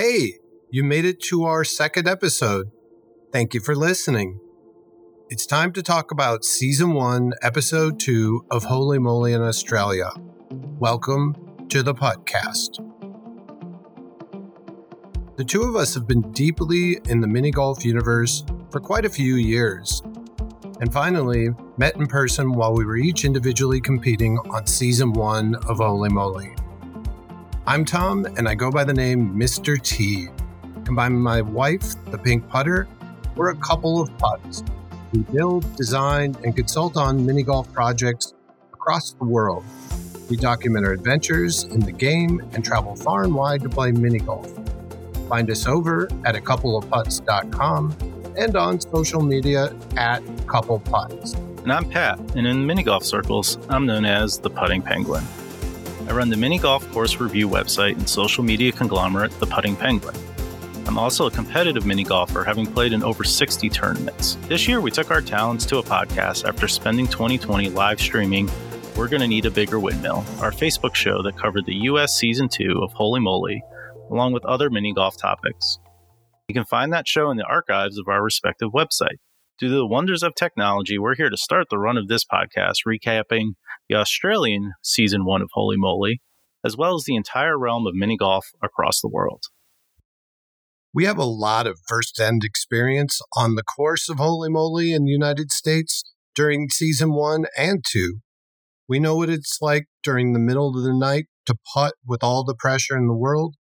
Hey, you made it to our second episode. Thank you for listening. It's time to talk about Season 1, Episode 2 of Holy Moly in Australia. Welcome to the podcast. The two of us have been deeply in the mini golf universe for quite a few years, and finally met in person while we were each individually competing on Season 1 of Holy Moly. I'm Tom, and I go by the name Mr. T. Combined with my wife, the Pink Putter, we're a couple of putts. We build, design, and consult on mini golf projects across the world. We document our adventures in the game and travel far and wide to play mini golf. Find us over at a couple of coupleofputts.com and on social media at Couple Putts. And I'm Pat, and in mini golf circles, I'm known as the Putting Penguin. I run the mini golf course review website and social media conglomerate, The Putting Penguin. I'm also a competitive mini golfer, having played in over 60 tournaments. This year, we took our talents to a podcast after spending 2020 live streaming We're Gonna Need a Bigger Windmill, our Facebook show that covered the US Season 2 of Holy Moly, along with other mini golf topics. You can find that show in the archives of our respective website. Due to the wonders of technology, we're here to start the run of this podcast, recapping the Australian season one of Holy Moly, as well as the entire realm of mini golf across the world. We have a lot of first end experience on the course of Holy Moly in the United States during season one and two. We know what it's like during the middle of the night to putt with all the pressure in the world.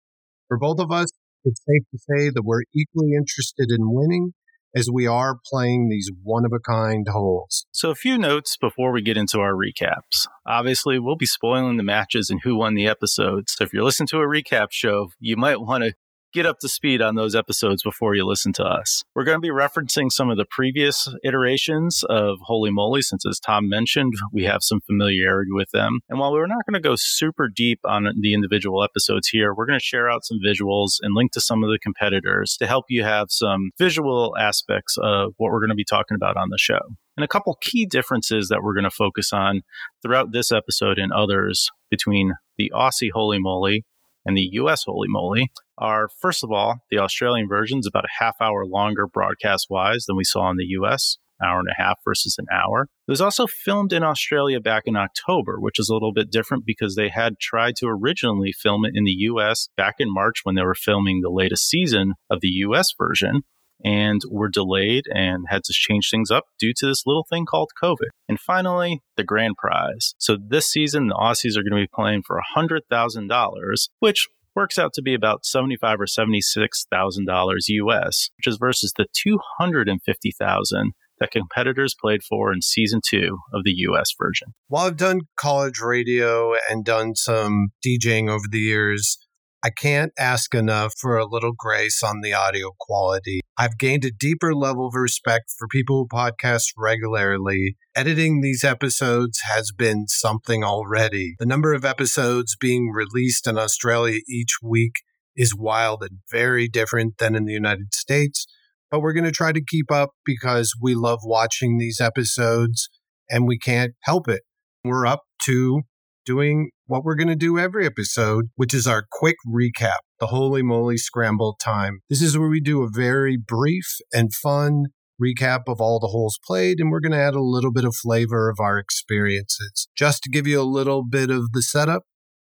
For both of us, it's safe to say that we're equally interested in winning as we are playing these one of a kind holes. So, a few notes before we get into our recaps. Obviously, we'll be spoiling the matches and who won the episodes. So, if you're listening to a recap show, you might want to get up to speed on those episodes before you listen to us. We're going to be referencing some of the previous iterations of Holy Moly, since as Tom mentioned, we have some familiarity with them. And while we're not going to go super deep on the individual episodes here, we're going to share out some visuals and link to some of the competitors to help you have some visual aspects of what we're going to be talking about on the show. And a couple key differences that we're going to focus on throughout this episode and others between the Aussie Holy Moly and the US Holy Moly are, first of all, the Australian version is about a half hour longer broadcast wise than we saw in the US, hour and a half versus an hour. It was also filmed in Australia back in October, which is a little bit different because they had tried to originally film it in the US back in March when they were filming the latest season of the US version and were delayed and had to change things up due to this little thing called COVID. And finally, the grand prize. So this season, the Aussies are going to be playing for $100,000, which works out to be about seventy-five or seventy-six thousand dollars US, which is versus the two hundred and fifty thousand that competitors played for in season two of the US version. While I've done college radio and done some DJing over the years, I can't ask enough for a little grace on the audio quality. I've gained a deeper level of respect for people who podcast regularly. Editing these episodes has been something already. The number of episodes being released in Australia each week is wild and very different than in the United States. But we're going to try to keep up because we love watching these episodes and we can't help it. We're up to doing what we're going to do every episode, which is our quick recap, the holy moly scramble time. This is where we do a very brief and fun recap of all the holes played, and we're going to add a little bit of flavor of our experiences. Just to give you a little bit of the setup,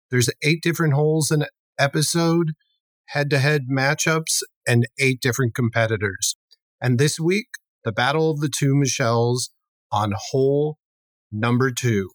there's eight different holes in episode, head to head matchups, and eight different competitors. And this week, the Battle of the Two Michelles on hole number two.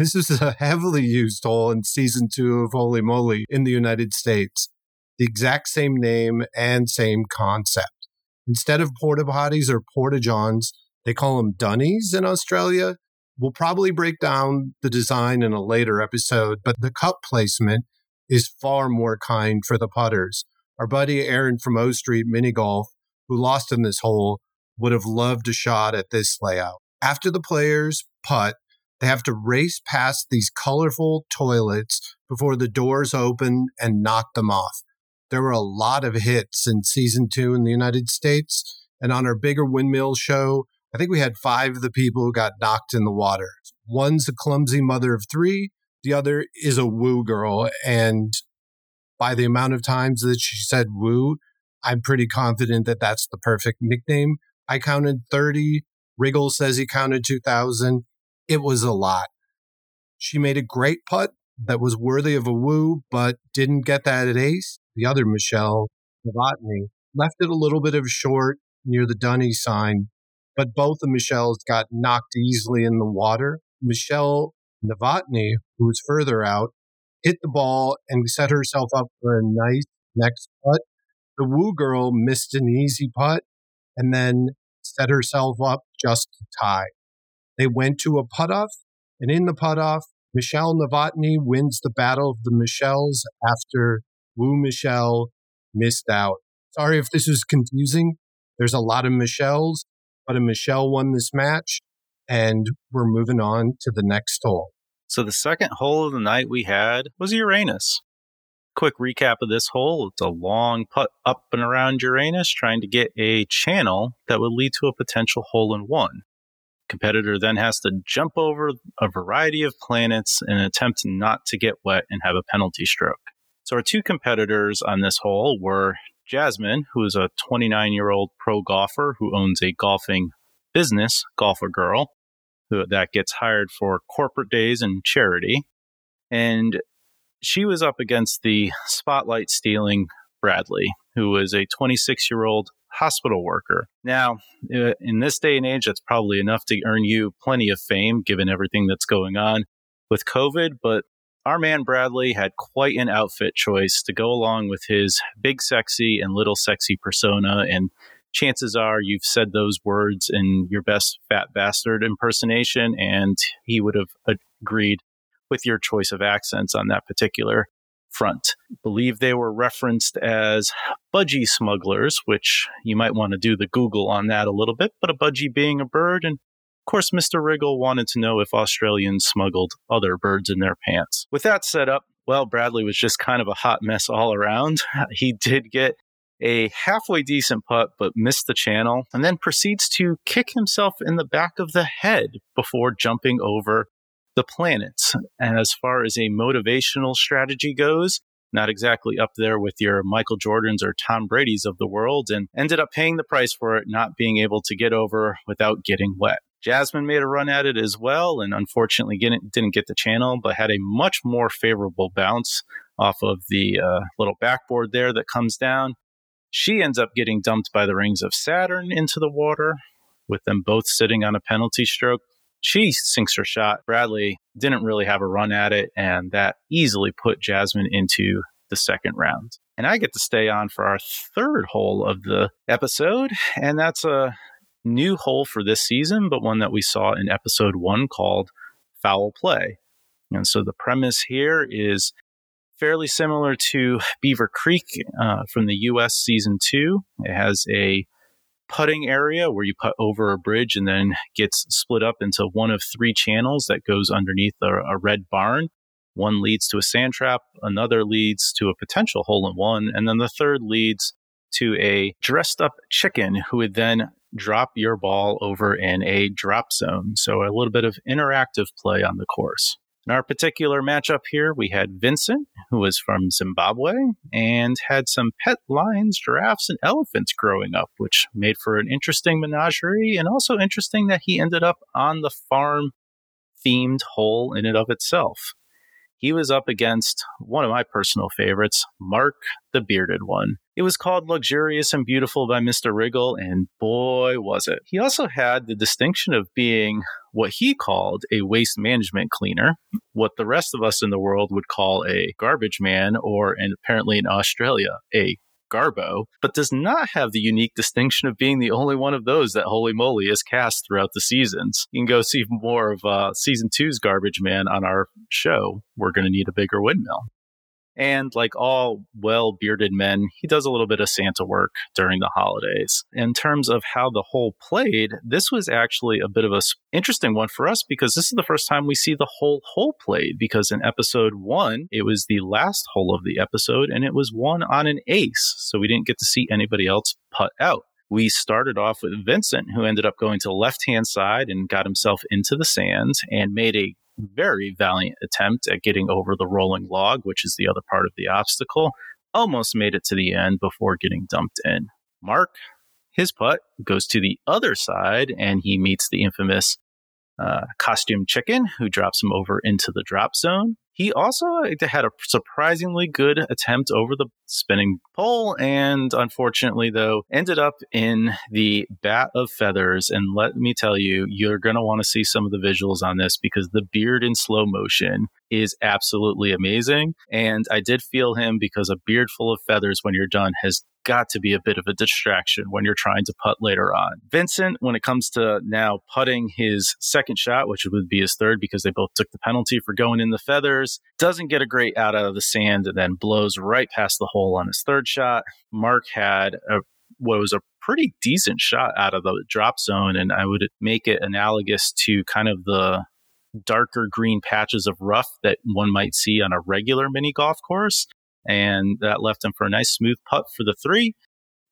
This is a heavily used hole in season two of Holy Moly in the United States. The exact same name and same concept. Instead of porta potties or porta johns, they call them dunnies in Australia. We'll probably break down the design in a later episode, but the cup placement is far more kind for the putters. Our buddy Aaron from O Street Mini Golf, who lost in this hole, would have loved a shot at this layout. After the players putt, they have to race past these colorful toilets before the doors open and knock them off. There were a lot of hits in season two in the United States. And on our bigger windmill show, I think we had five of the people who got knocked in the water. One's a clumsy mother of three, the other is a woo girl. And by the amount of times that she said woo, I'm pretty confident that that's the perfect nickname. I counted 30. Riggle says he counted 2,000. It was a lot. She made a great putt that was worthy of a woo, but didn't get that at ace. The other Michelle, Novotny, left it a little bit of short near the Dunny sign, but both of Michelle's got knocked easily in the water. Michelle Novotny, who was further out, hit the ball and set herself up for a nice next putt. The Woo girl missed an easy putt and then set herself up just to tie. They went to a putt off, and in the putt off, Michelle Novotny wins the Battle of the Michelles after Woo Michelle missed out. Sorry if this is confusing. There's a lot of Michelles, but a Michelle won this match, and we're moving on to the next hole. So the second hole of the night we had was Uranus. Quick recap of this hole it's a long putt up and around Uranus trying to get a channel that would lead to a potential hole in one. Competitor then has to jump over a variety of planets in an attempt not to get wet and have a penalty stroke. So our two competitors on this hole were Jasmine, who is a 29 year old pro golfer who owns a golfing business, Golfer Girl, who, that gets hired for corporate days and charity. And she was up against the spotlight stealing Bradley, who was a 26 year old hospital worker. Now, uh, in this day and age, that's probably enough to earn you plenty of fame given everything that's going on with COVID. But our man Bradley had quite an outfit choice to go along with his big sexy and little sexy persona. And chances are you've said those words in your best fat bastard impersonation, and he would have agreed with your choice of accents on that particular front. Believe they were referenced as budgie smugglers, which you might want to do the Google on that a little bit, but a budgie being a bird. And of course, Mr. Riggle wanted to know if Australians smuggled other birds in their pants. With that set up, well, Bradley was just kind of a hot mess all around. He did get a halfway decent putt, but missed the channel, and then proceeds to kick himself in the back of the head before jumping over the planets. And as far as a motivational strategy goes, not exactly up there with your Michael Jordans or Tom Brady's of the world, and ended up paying the price for it, not being able to get over without getting wet. Jasmine made a run at it as well, and unfortunately didn't get the channel, but had a much more favorable bounce off of the uh, little backboard there that comes down. She ends up getting dumped by the rings of Saturn into the water, with them both sitting on a penalty stroke. She sinks her shot. Bradley didn't really have a run at it, and that easily put Jasmine into the second round. And I get to stay on for our third hole of the episode, and that's a new hole for this season, but one that we saw in episode one called Foul Play. And so the premise here is fairly similar to Beaver Creek uh, from the US season two. It has a putting area where you put over a bridge and then gets split up into one of three channels that goes underneath a, a red barn. One leads to a sand trap, another leads to a potential hole in one, and then the third leads to a dressed up chicken who would then drop your ball over in a drop zone. So a little bit of interactive play on the course. In our particular matchup here, we had Vincent, who was from Zimbabwe and had some pet lions, giraffes, and elephants growing up, which made for an interesting menagerie and also interesting that he ended up on the farm themed hole in and of itself he was up against one of my personal favorites, Mark the Bearded One. It was called Luxurious and Beautiful by Mr. Riggle, and boy, was it. He also had the distinction of being what he called a waste management cleaner, what the rest of us in the world would call a garbage man, or and apparently in Australia, a Garbo, but does not have the unique distinction of being the only one of those that Holy Moly is cast throughout the seasons. You can go see more of uh, season two's Garbage Man on our show. We're going to need a bigger windmill. And like all well bearded men, he does a little bit of Santa work during the holidays. In terms of how the hole played, this was actually a bit of a interesting one for us because this is the first time we see the whole hole played. Because in episode one, it was the last hole of the episode and it was one on an ace. So we didn't get to see anybody else putt out we started off with Vincent, who ended up going to the left hand side and got himself into the sand and made a very valiant attempt at getting over the rolling log, which is the other part of the obstacle. almost made it to the end before getting dumped in. Mark, his putt goes to the other side and he meets the infamous uh, costume chicken who drops him over into the drop zone. He also had a surprisingly good attempt over the spinning pole, and unfortunately, though, ended up in the bat of feathers. And let me tell you, you're going to want to see some of the visuals on this because the beard in slow motion is absolutely amazing. And I did feel him because a beard full of feathers when you're done has got to be a bit of a distraction when you're trying to putt later on. Vincent, when it comes to now putting his second shot, which would be his third because they both took the penalty for going in the feathers, doesn't get a great out of the sand and then blows right past the hole on his third shot. Mark had a what was a pretty decent shot out of the drop zone, and I would make it analogous to kind of the darker green patches of rough that one might see on a regular mini golf course and that left him for a nice smooth putt for the three.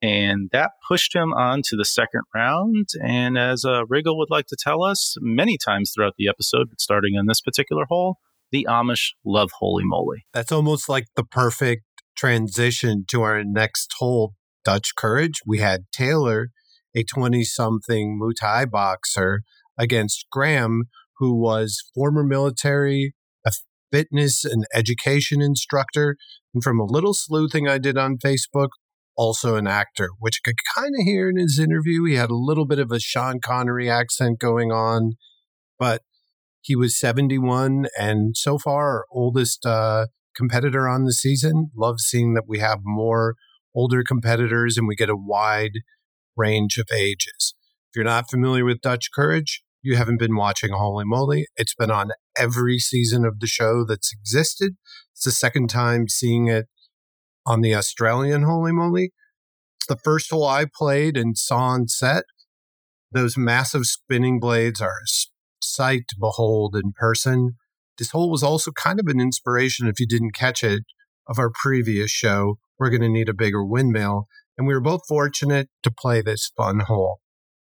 And that pushed him on to the second round. And as uh, Riggle would like to tell us many times throughout the episode, but starting on this particular hole, the Amish love holy moly. That's almost like the perfect transition to our next hole, Dutch Courage. We had Taylor, a 20 something Muay Thai boxer, against Graham, who was former military, fitness and education instructor, and from a little sleuthing I did on Facebook, also an actor, which I could kind of hear in his interview. He had a little bit of a Sean Connery accent going on, but he was 71 and so far our oldest uh, competitor on the season. Love seeing that we have more older competitors and we get a wide range of ages. If you're not familiar with Dutch Courage, you haven't been watching Holy Moly. It's been on every season of the show that's existed. It's the second time seeing it on the Australian Holy Moly. It's the first hole I played and saw on set. Those massive spinning blades are a sight to behold in person. This hole was also kind of an inspiration, if you didn't catch it, of our previous show. We're going to need a bigger windmill. And we were both fortunate to play this fun hole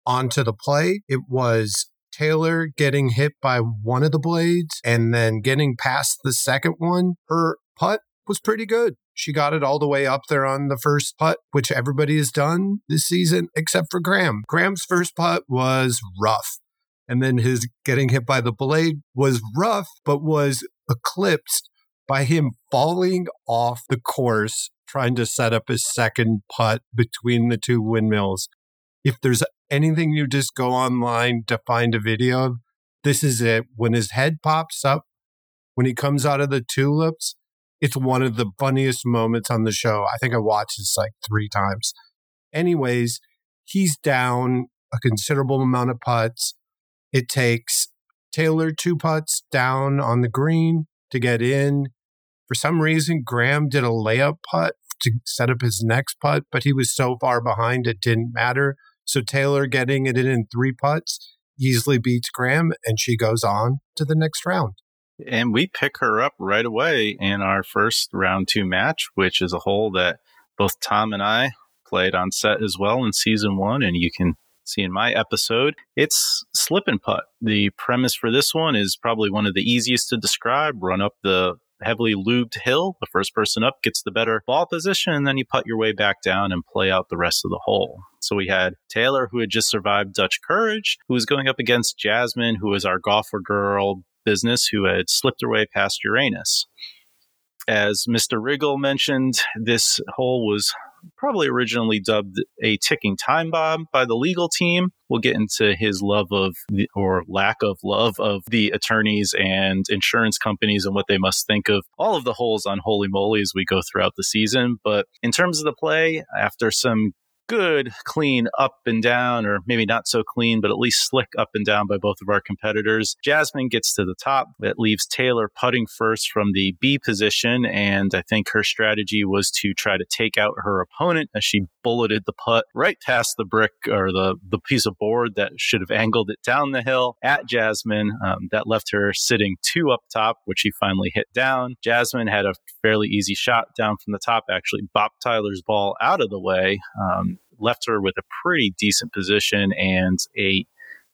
onto the play. It was Taylor getting hit by one of the blades and then getting past the second one. Her putt was pretty good. She got it all the way up there on the first putt, which everybody has done this season except for Graham. Graham's first putt was rough. And then his getting hit by the blade was rough, but was eclipsed by him falling off the course trying to set up his second putt between the two windmills if there's anything you just go online to find a video of, this is it. When his head pops up, when he comes out of the tulips, it's one of the funniest moments on the show. I think I watched this like three times. Anyways, he's down a considerable amount of putts. It takes Taylor two putts down on the green to get in. For some reason, Graham did a layup putt to set up his next putt, but he was so far behind it didn't matter. So Taylor getting it in three putts easily beats Graham, and she goes on to the next round. And we pick her up right away in our first round two match, which is a hole that both Tom and I played on set as well in season one. And you can see in my episode, it's slip and putt. The premise for this one is probably one of the easiest to describe. Run up the heavily lubed hill. The first person up gets the better ball position, and then you put your way back down and play out the rest of the hole. So we had Taylor, who had just survived Dutch Courage, who was going up against Jasmine, who was our golfer girl business, who had slipped her way past Uranus. As Mr. Riggle mentioned, this hole was probably originally dubbed a ticking time bomb by the legal team. We'll get into his love of the, or lack of love of the attorneys and insurance companies and what they must think of all of the holes on Holy Moly as we go throughout the season. But in terms of the play, after some good, clean up and down, or maybe not so clean, but at least slick up and down by both of our competitors. Jasmine gets to the top. That leaves Taylor putting first from the B position. And I think her strategy was to try to take out her opponent as she bulleted the putt right past the brick or the, the piece of board that should have angled it down the hill at Jasmine. Um, that left her sitting two up top, which she finally hit down. Jasmine had a fairly easy shot down from the top, actually bopped Tyler's ball out of the way. Um, left her with a pretty decent position and a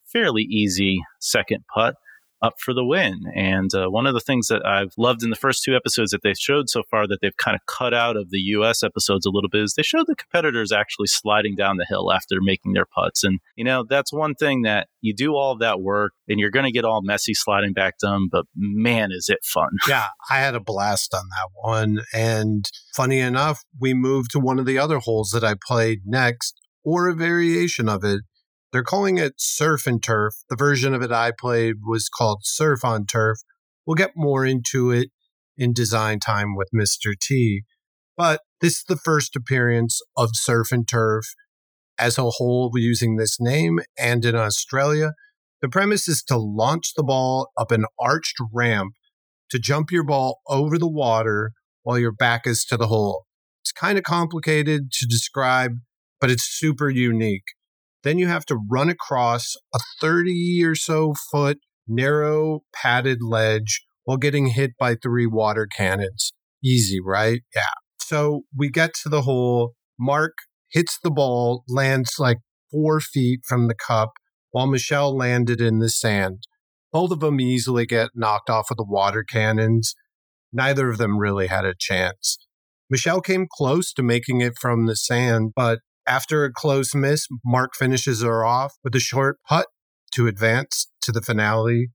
fairly easy second putt up for the win. And uh, one of the things that I've loved in the first two episodes that they showed so far that they've kind of cut out of the US episodes a little bit is they showed the competitors actually sliding down the hill after making their putts. And, you know, that's one thing that you do all of that work and you're going to get all messy sliding back down, but man, is it fun. Yeah, I had a blast on that one. And funny enough, we moved to one of the other holes that I played next or a variation of it. They're calling it surf and turf. The version of it I played was called surf on turf. We'll get more into it in design time with Mr. T. But this is the first appearance of surf and turf as a whole using this name and in Australia. The premise is to launch the ball up an arched ramp to jump your ball over the water while your back is to the hole. It's kind of complicated to describe, but it's super unique. Then you have to run across a 30 or so foot narrow padded ledge while getting hit by three water cannons. Easy, right? Yeah. So we get to the hole. Mark hits the ball, lands like four feet from the cup, while Michelle landed in the sand. Both of them easily get knocked off of the water cannons. Neither of them really had a chance. Michelle came close to making it from the sand, but after a close miss, Mark finishes her off with a short putt to advance to the finale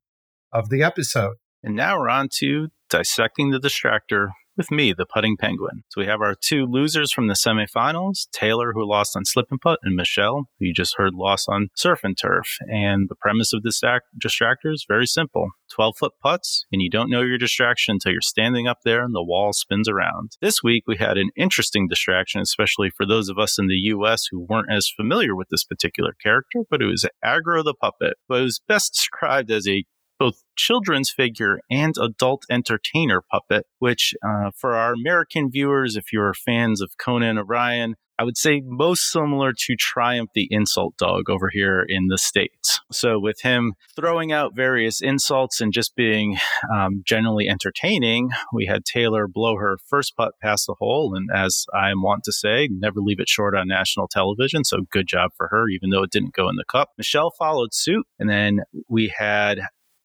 of the episode. And now we're on to dissecting the distractor with me, the putting penguin. So we have our two losers from the semifinals Taylor, who lost on slip and putt, and Michelle, who you just heard lost on surf and turf. And the premise of this distractor is very simple 12 foot putts, and you don't know your distraction until you're standing up there and the wall spins around. This week, we had an interesting distraction, especially for those of us in the US who weren't as familiar with this particular character, but it was Agro the Puppet, but it was best described as a both children's figure and adult entertainer puppet, which uh, for our American viewers, if you're fans of Conan O'Brien, I would say most similar to Triumph the Insult Dog over here in the States. So, with him throwing out various insults and just being um, generally entertaining, we had Taylor blow her first putt past the hole. And as I am want to say, never leave it short on national television. So, good job for her, even though it didn't go in the cup. Michelle followed suit. And then we had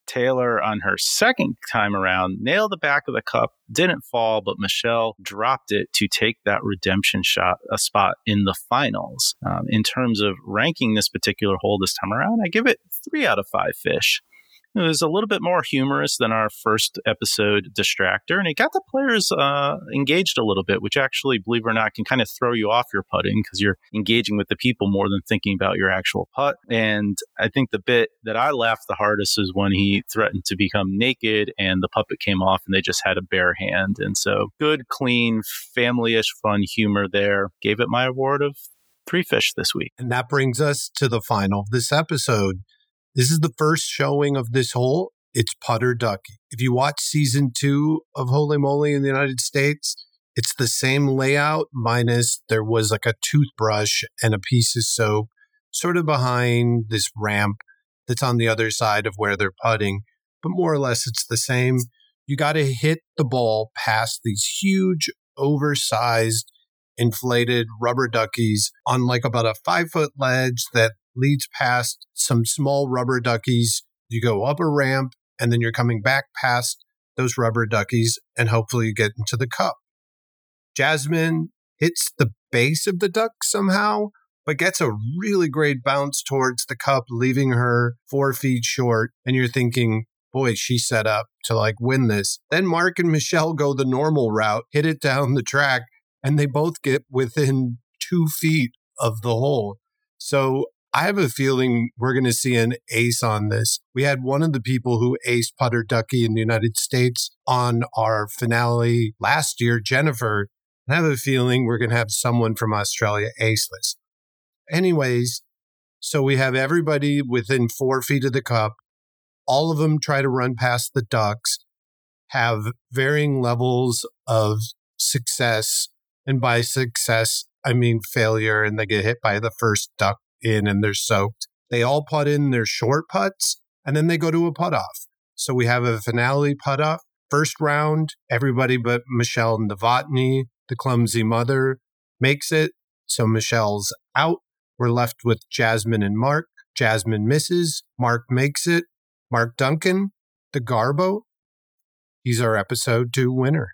Taylor on her second time around nailed the back of the cup, didn't fall, but Michelle dropped it to take that redemption shot, a spot in the finals. Um, in terms of ranking this particular hole this time around, I give it three out of five fish. It was a little bit more humorous than our first episode distractor, and it got the players uh, engaged a little bit, which actually, believe it or not, can kind of throw you off your putting because you're engaging with the people more than thinking about your actual putt. And I think the bit that I laughed the hardest is when he threatened to become naked and the puppet came off and they just had a bare hand. And so, good, clean, family ish fun humor there. Gave it my award of three fish this week. And that brings us to the final this episode. This is the first showing of this hole. It's Putter Ducky. If you watch season two of Holy Moly in the United States, it's the same layout, minus there was like a toothbrush and a piece of soap sort of behind this ramp that's on the other side of where they're putting. But more or less, it's the same. You got to hit the ball past these huge, oversized, inflated rubber duckies on like about a five foot ledge that leads past some small rubber duckies. You go up a ramp and then you're coming back past those rubber duckies and hopefully you get into the cup. Jasmine hits the base of the duck somehow, but gets a really great bounce towards the cup, leaving her four feet short. And you're thinking, boy, she set up to like win this. Then Mark and Michelle go the normal route, hit it down the track, and they both get within two feet of the hole. So I have a feeling we're going to see an ace on this. We had one of the people who aced Putter Ducky in the United States on our finale last year, Jennifer. I have a feeling we're going to have someone from Australia ace this. Anyways, so we have everybody within four feet of the cup. All of them try to run past the ducks, have varying levels of success. And by success, I mean failure, and they get hit by the first duck in and they're soaked. They all putt in their short putts and then they go to a putt off. So we have a finale putt off. First round, everybody but Michelle Novotny, the clumsy mother, makes it. So Michelle's out. We're left with Jasmine and Mark. Jasmine misses. Mark makes it. Mark Duncan the Garbo, he's our episode two winner.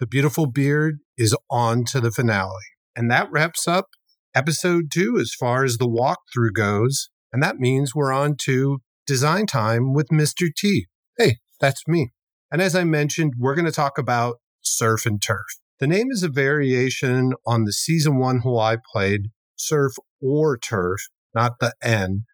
The beautiful beard is on to the finale. And that wraps up episode two as far as the walkthrough goes. And that means we're on to design time with Mr. T. Hey, that's me. And as I mentioned, we're going to talk about surf and turf. The name is a variation on the season one hole I played, surf or turf, not the N.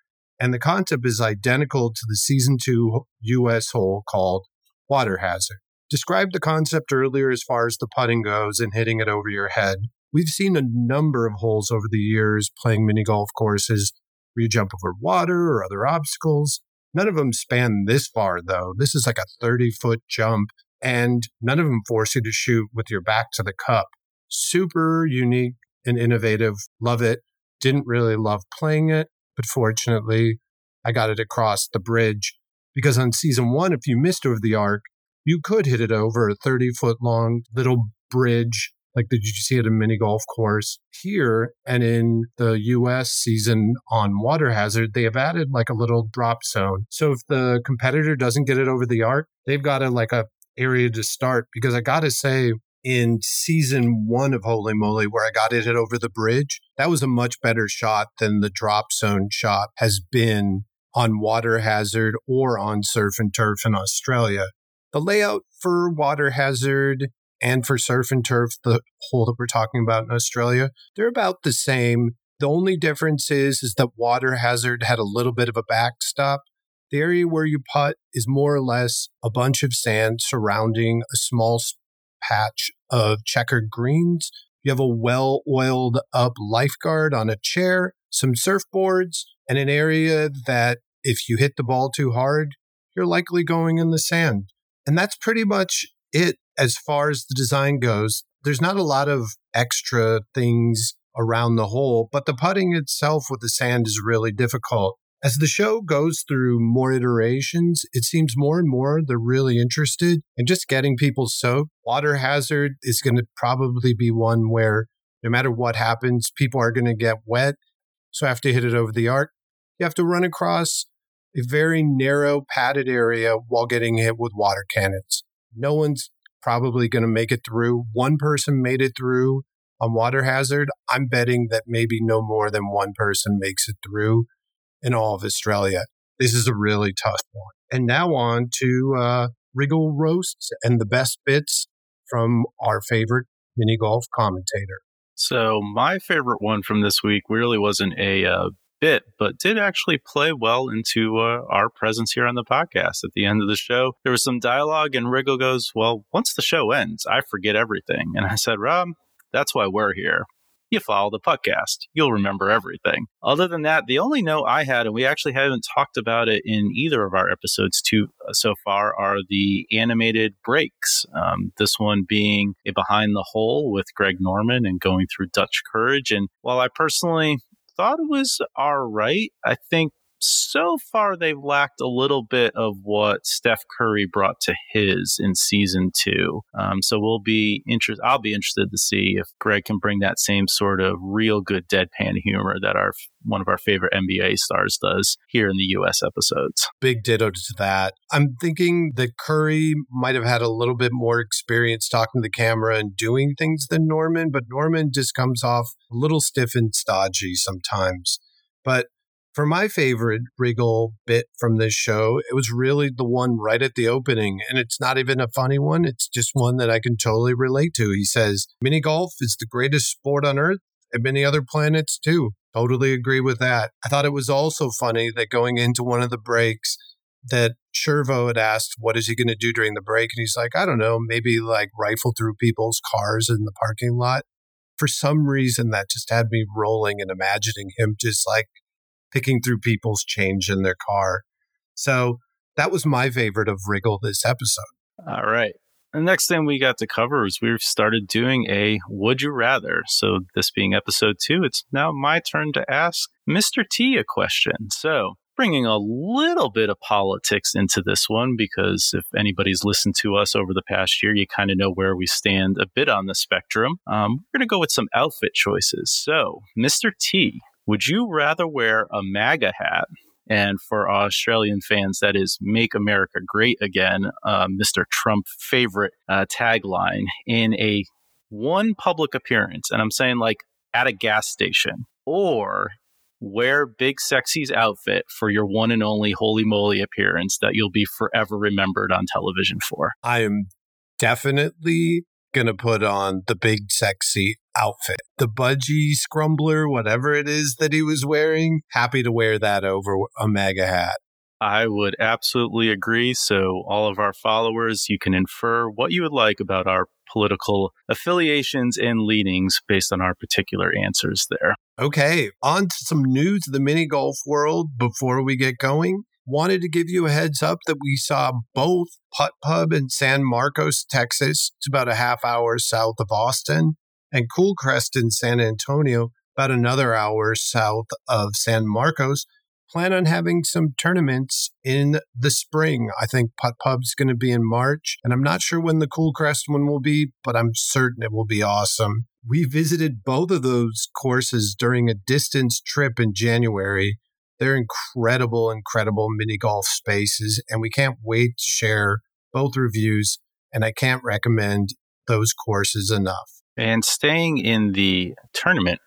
And the concept is identical to the season two US hole called water hazard. Described the concept earlier as far as the putting goes and hitting it over your head. We've seen a number of holes over the years playing mini golf courses where you jump over water or other obstacles. None of them span this far, though. This is like a 30 foot jump, and none of them force you to shoot with your back to the cup. Super unique and innovative. Love it. Didn't really love playing it, but fortunately, I got it across the bridge because on season one, if you missed over the arc, you could hit it over a 30 foot long little bridge like did you see it in mini golf course here? And in the US season on water hazard they have added like a little drop zone. So if the competitor doesn't get it over the arc they've got a like a area to start. Because I got to say in season one of Holy Moly, where I got it hit over the bridge, that was a much better shot than the drop zone shot has been on water hazard or on surf and turf in Australia. The layout for water hazard and for surf and turf, the hole that we're talking about in Australia, they're about the same. The only difference is, is that water hazard had a little bit of a backstop. The area where you putt is more or less a bunch of sand surrounding a small patch of checkered greens. You have a well oiled up lifeguard on a chair, some surfboards, and an area that if you hit the ball too hard, you're likely going in the sand. And that's pretty much it as far as the design goes, there's not a lot of extra things around the hole, but the putting itself with the sand is really difficult. As the show goes through more iterations, it seems more and more they're really interested in just getting people soaked. Water hazard is going to probably be one where no matter what happens, people are going to get wet. So I have to hit it over the arc. You have to run across a very narrow padded area while getting hit with water cannons. No one's probably going to make it through. One person made it through on water hazard. I'm betting that maybe no more than one person makes it through in all of Australia. This is a really tough one. And now on to uh, Riggle roasts and the best bits from our favorite mini golf commentator. So my favorite one from this week really wasn't a uh, bit, but did actually play well into uh, our presence here on the podcast. At the end of the show, there was some dialogue, and Riggle goes, Well, once the show ends, I forget everything. And I said, Rob, that's why we're here. You follow the podcast, you'll remember everything. Other than that, the only note I had, and we actually haven't talked about it in either of our episodes too uh, so far, are the animated breaks. Um, this one being a behind the hole with Greg Norman and going through Dutch Courage. And while I personally thought it was all right. I think so far they've lacked a little bit of what Steph Curry brought to his in season two. Um, so we'll be interested. I'll be interested to see if Greg can bring that same sort of real good deadpan humor that our one of our favorite NBA stars does here in the U.S. episodes. Big ditto to that. I'm thinking that Curry might have had a little bit more experience talking to the camera and doing things than Norman, but Norman just comes off a little stiff and stodgy sometimes. But for my favorite Riggle bit from this show, it was really the one right at the opening. And it's not even a funny one, it's just one that I can totally relate to. He says, Mini golf is the greatest sport on earth and many other planets too. Totally agree with that. I thought it was also funny that going into one of the breaks, that Shervo had asked, What is he going to do during the break? And he's like, I don't know, maybe like rifle through people's cars in the parking lot. For some reason, that just had me rolling and imagining him just like picking through people's change in their car. So that was my favorite of Riggle this episode. All right. The next thing we got to cover is we've started doing a Would You Rather. So, this being episode two, it's now my turn to ask Mr. T a question. So, bringing a little bit of politics into this one, because if anybody's listened to us over the past year, you kind of know where we stand a bit on the spectrum. Um, we're going to go with some outfit choices. So, Mr. T, would you rather wear a MAGA hat And for Australian fans, that is Make America Great Again, uh, Mr. Trump favorite uh, tagline in a one public appearance. And I'm saying like at a gas station or wear Big Sexy's outfit for your one and only holy moly appearance that you'll be forever remembered on television for. I am definitely going to put on the Big Sexy outfit. The budgie scrumbler, whatever it is that he was wearing, happy to wear that over a MAGA hat. I would absolutely agree. So, all of our followers, you can infer what you would like about our political affiliations and leanings based on our particular answers there. Okay, on to some news of the mini golf world before we get going. Wanted to give you a heads up that we saw both Putt Pub in San Marcos, Texas. It's about a half hour south of Austin, and Cool Crest in San Antonio, about another hour south of San Marcos plan on having some tournaments in the spring. I think Putt Pub's going to be in March, and I'm not sure when the Cool Crest one will be, but I'm certain it will be awesome. We visited both of those courses during a distance trip in January. They're incredible, incredible mini golf spaces, and we can't wait to share both reviews. And I can't recommend those courses enough. And staying in the tournament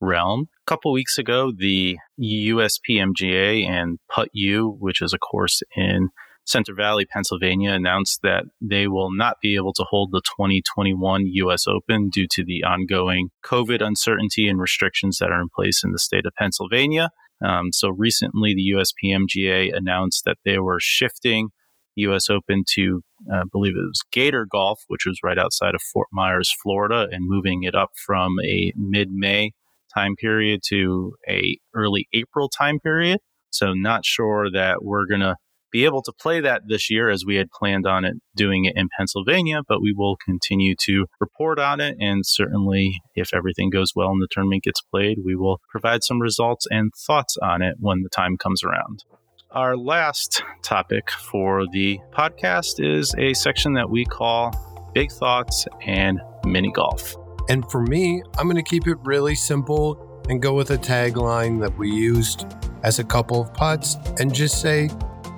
realm. A couple weeks ago, the USPMGA and Putt U, which is a course in Center Valley, Pennsylvania, announced that they will not be able to hold the 2021 US Open due to the ongoing COVID uncertainty and restrictions that are in place in the state of Pennsylvania. Um, so recently, the USPMGA announced that they were shifting US Open to, I believe it was Gator Golf, which was right outside of Fort Myers, Florida, and moving it up from a mid May time period to a early April time period. So not sure that we're going to be able to play that this year as we had planned on it doing it in Pennsylvania, but we will continue to report on it. And certainly, if everything goes well and the tournament gets played, we will provide some results and thoughts on it when the time comes around. Our last topic for the podcast is a section that we call Big Thoughts and Mini Golf. And for me, I'm going to keep it really simple and go with a tagline that we used as a couple of putts and just say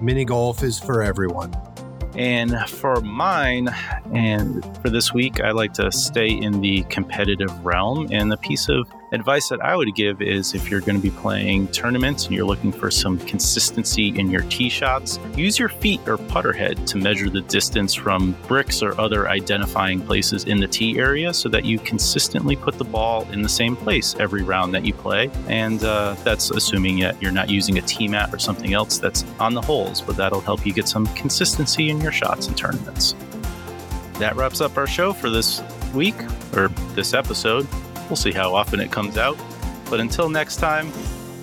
mini golf is for everyone. And for mine, and for this week, I like to stay in the competitive realm. And the piece of advice that I would give is if you're going to be playing tournaments and you're looking for some consistency in your tee shots, use your feet or putter head to measure the distance from bricks or other identifying places in the tee area so that you consistently put the ball in the same place every round that you play. And uh, that's assuming that you're not using a tee mat or something else that's on the holes, but that'll help you get some consistency in your shots in tournaments. That wraps up our show for this week or this episode. We'll see how often it comes out. But until next time,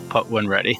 putt when ready.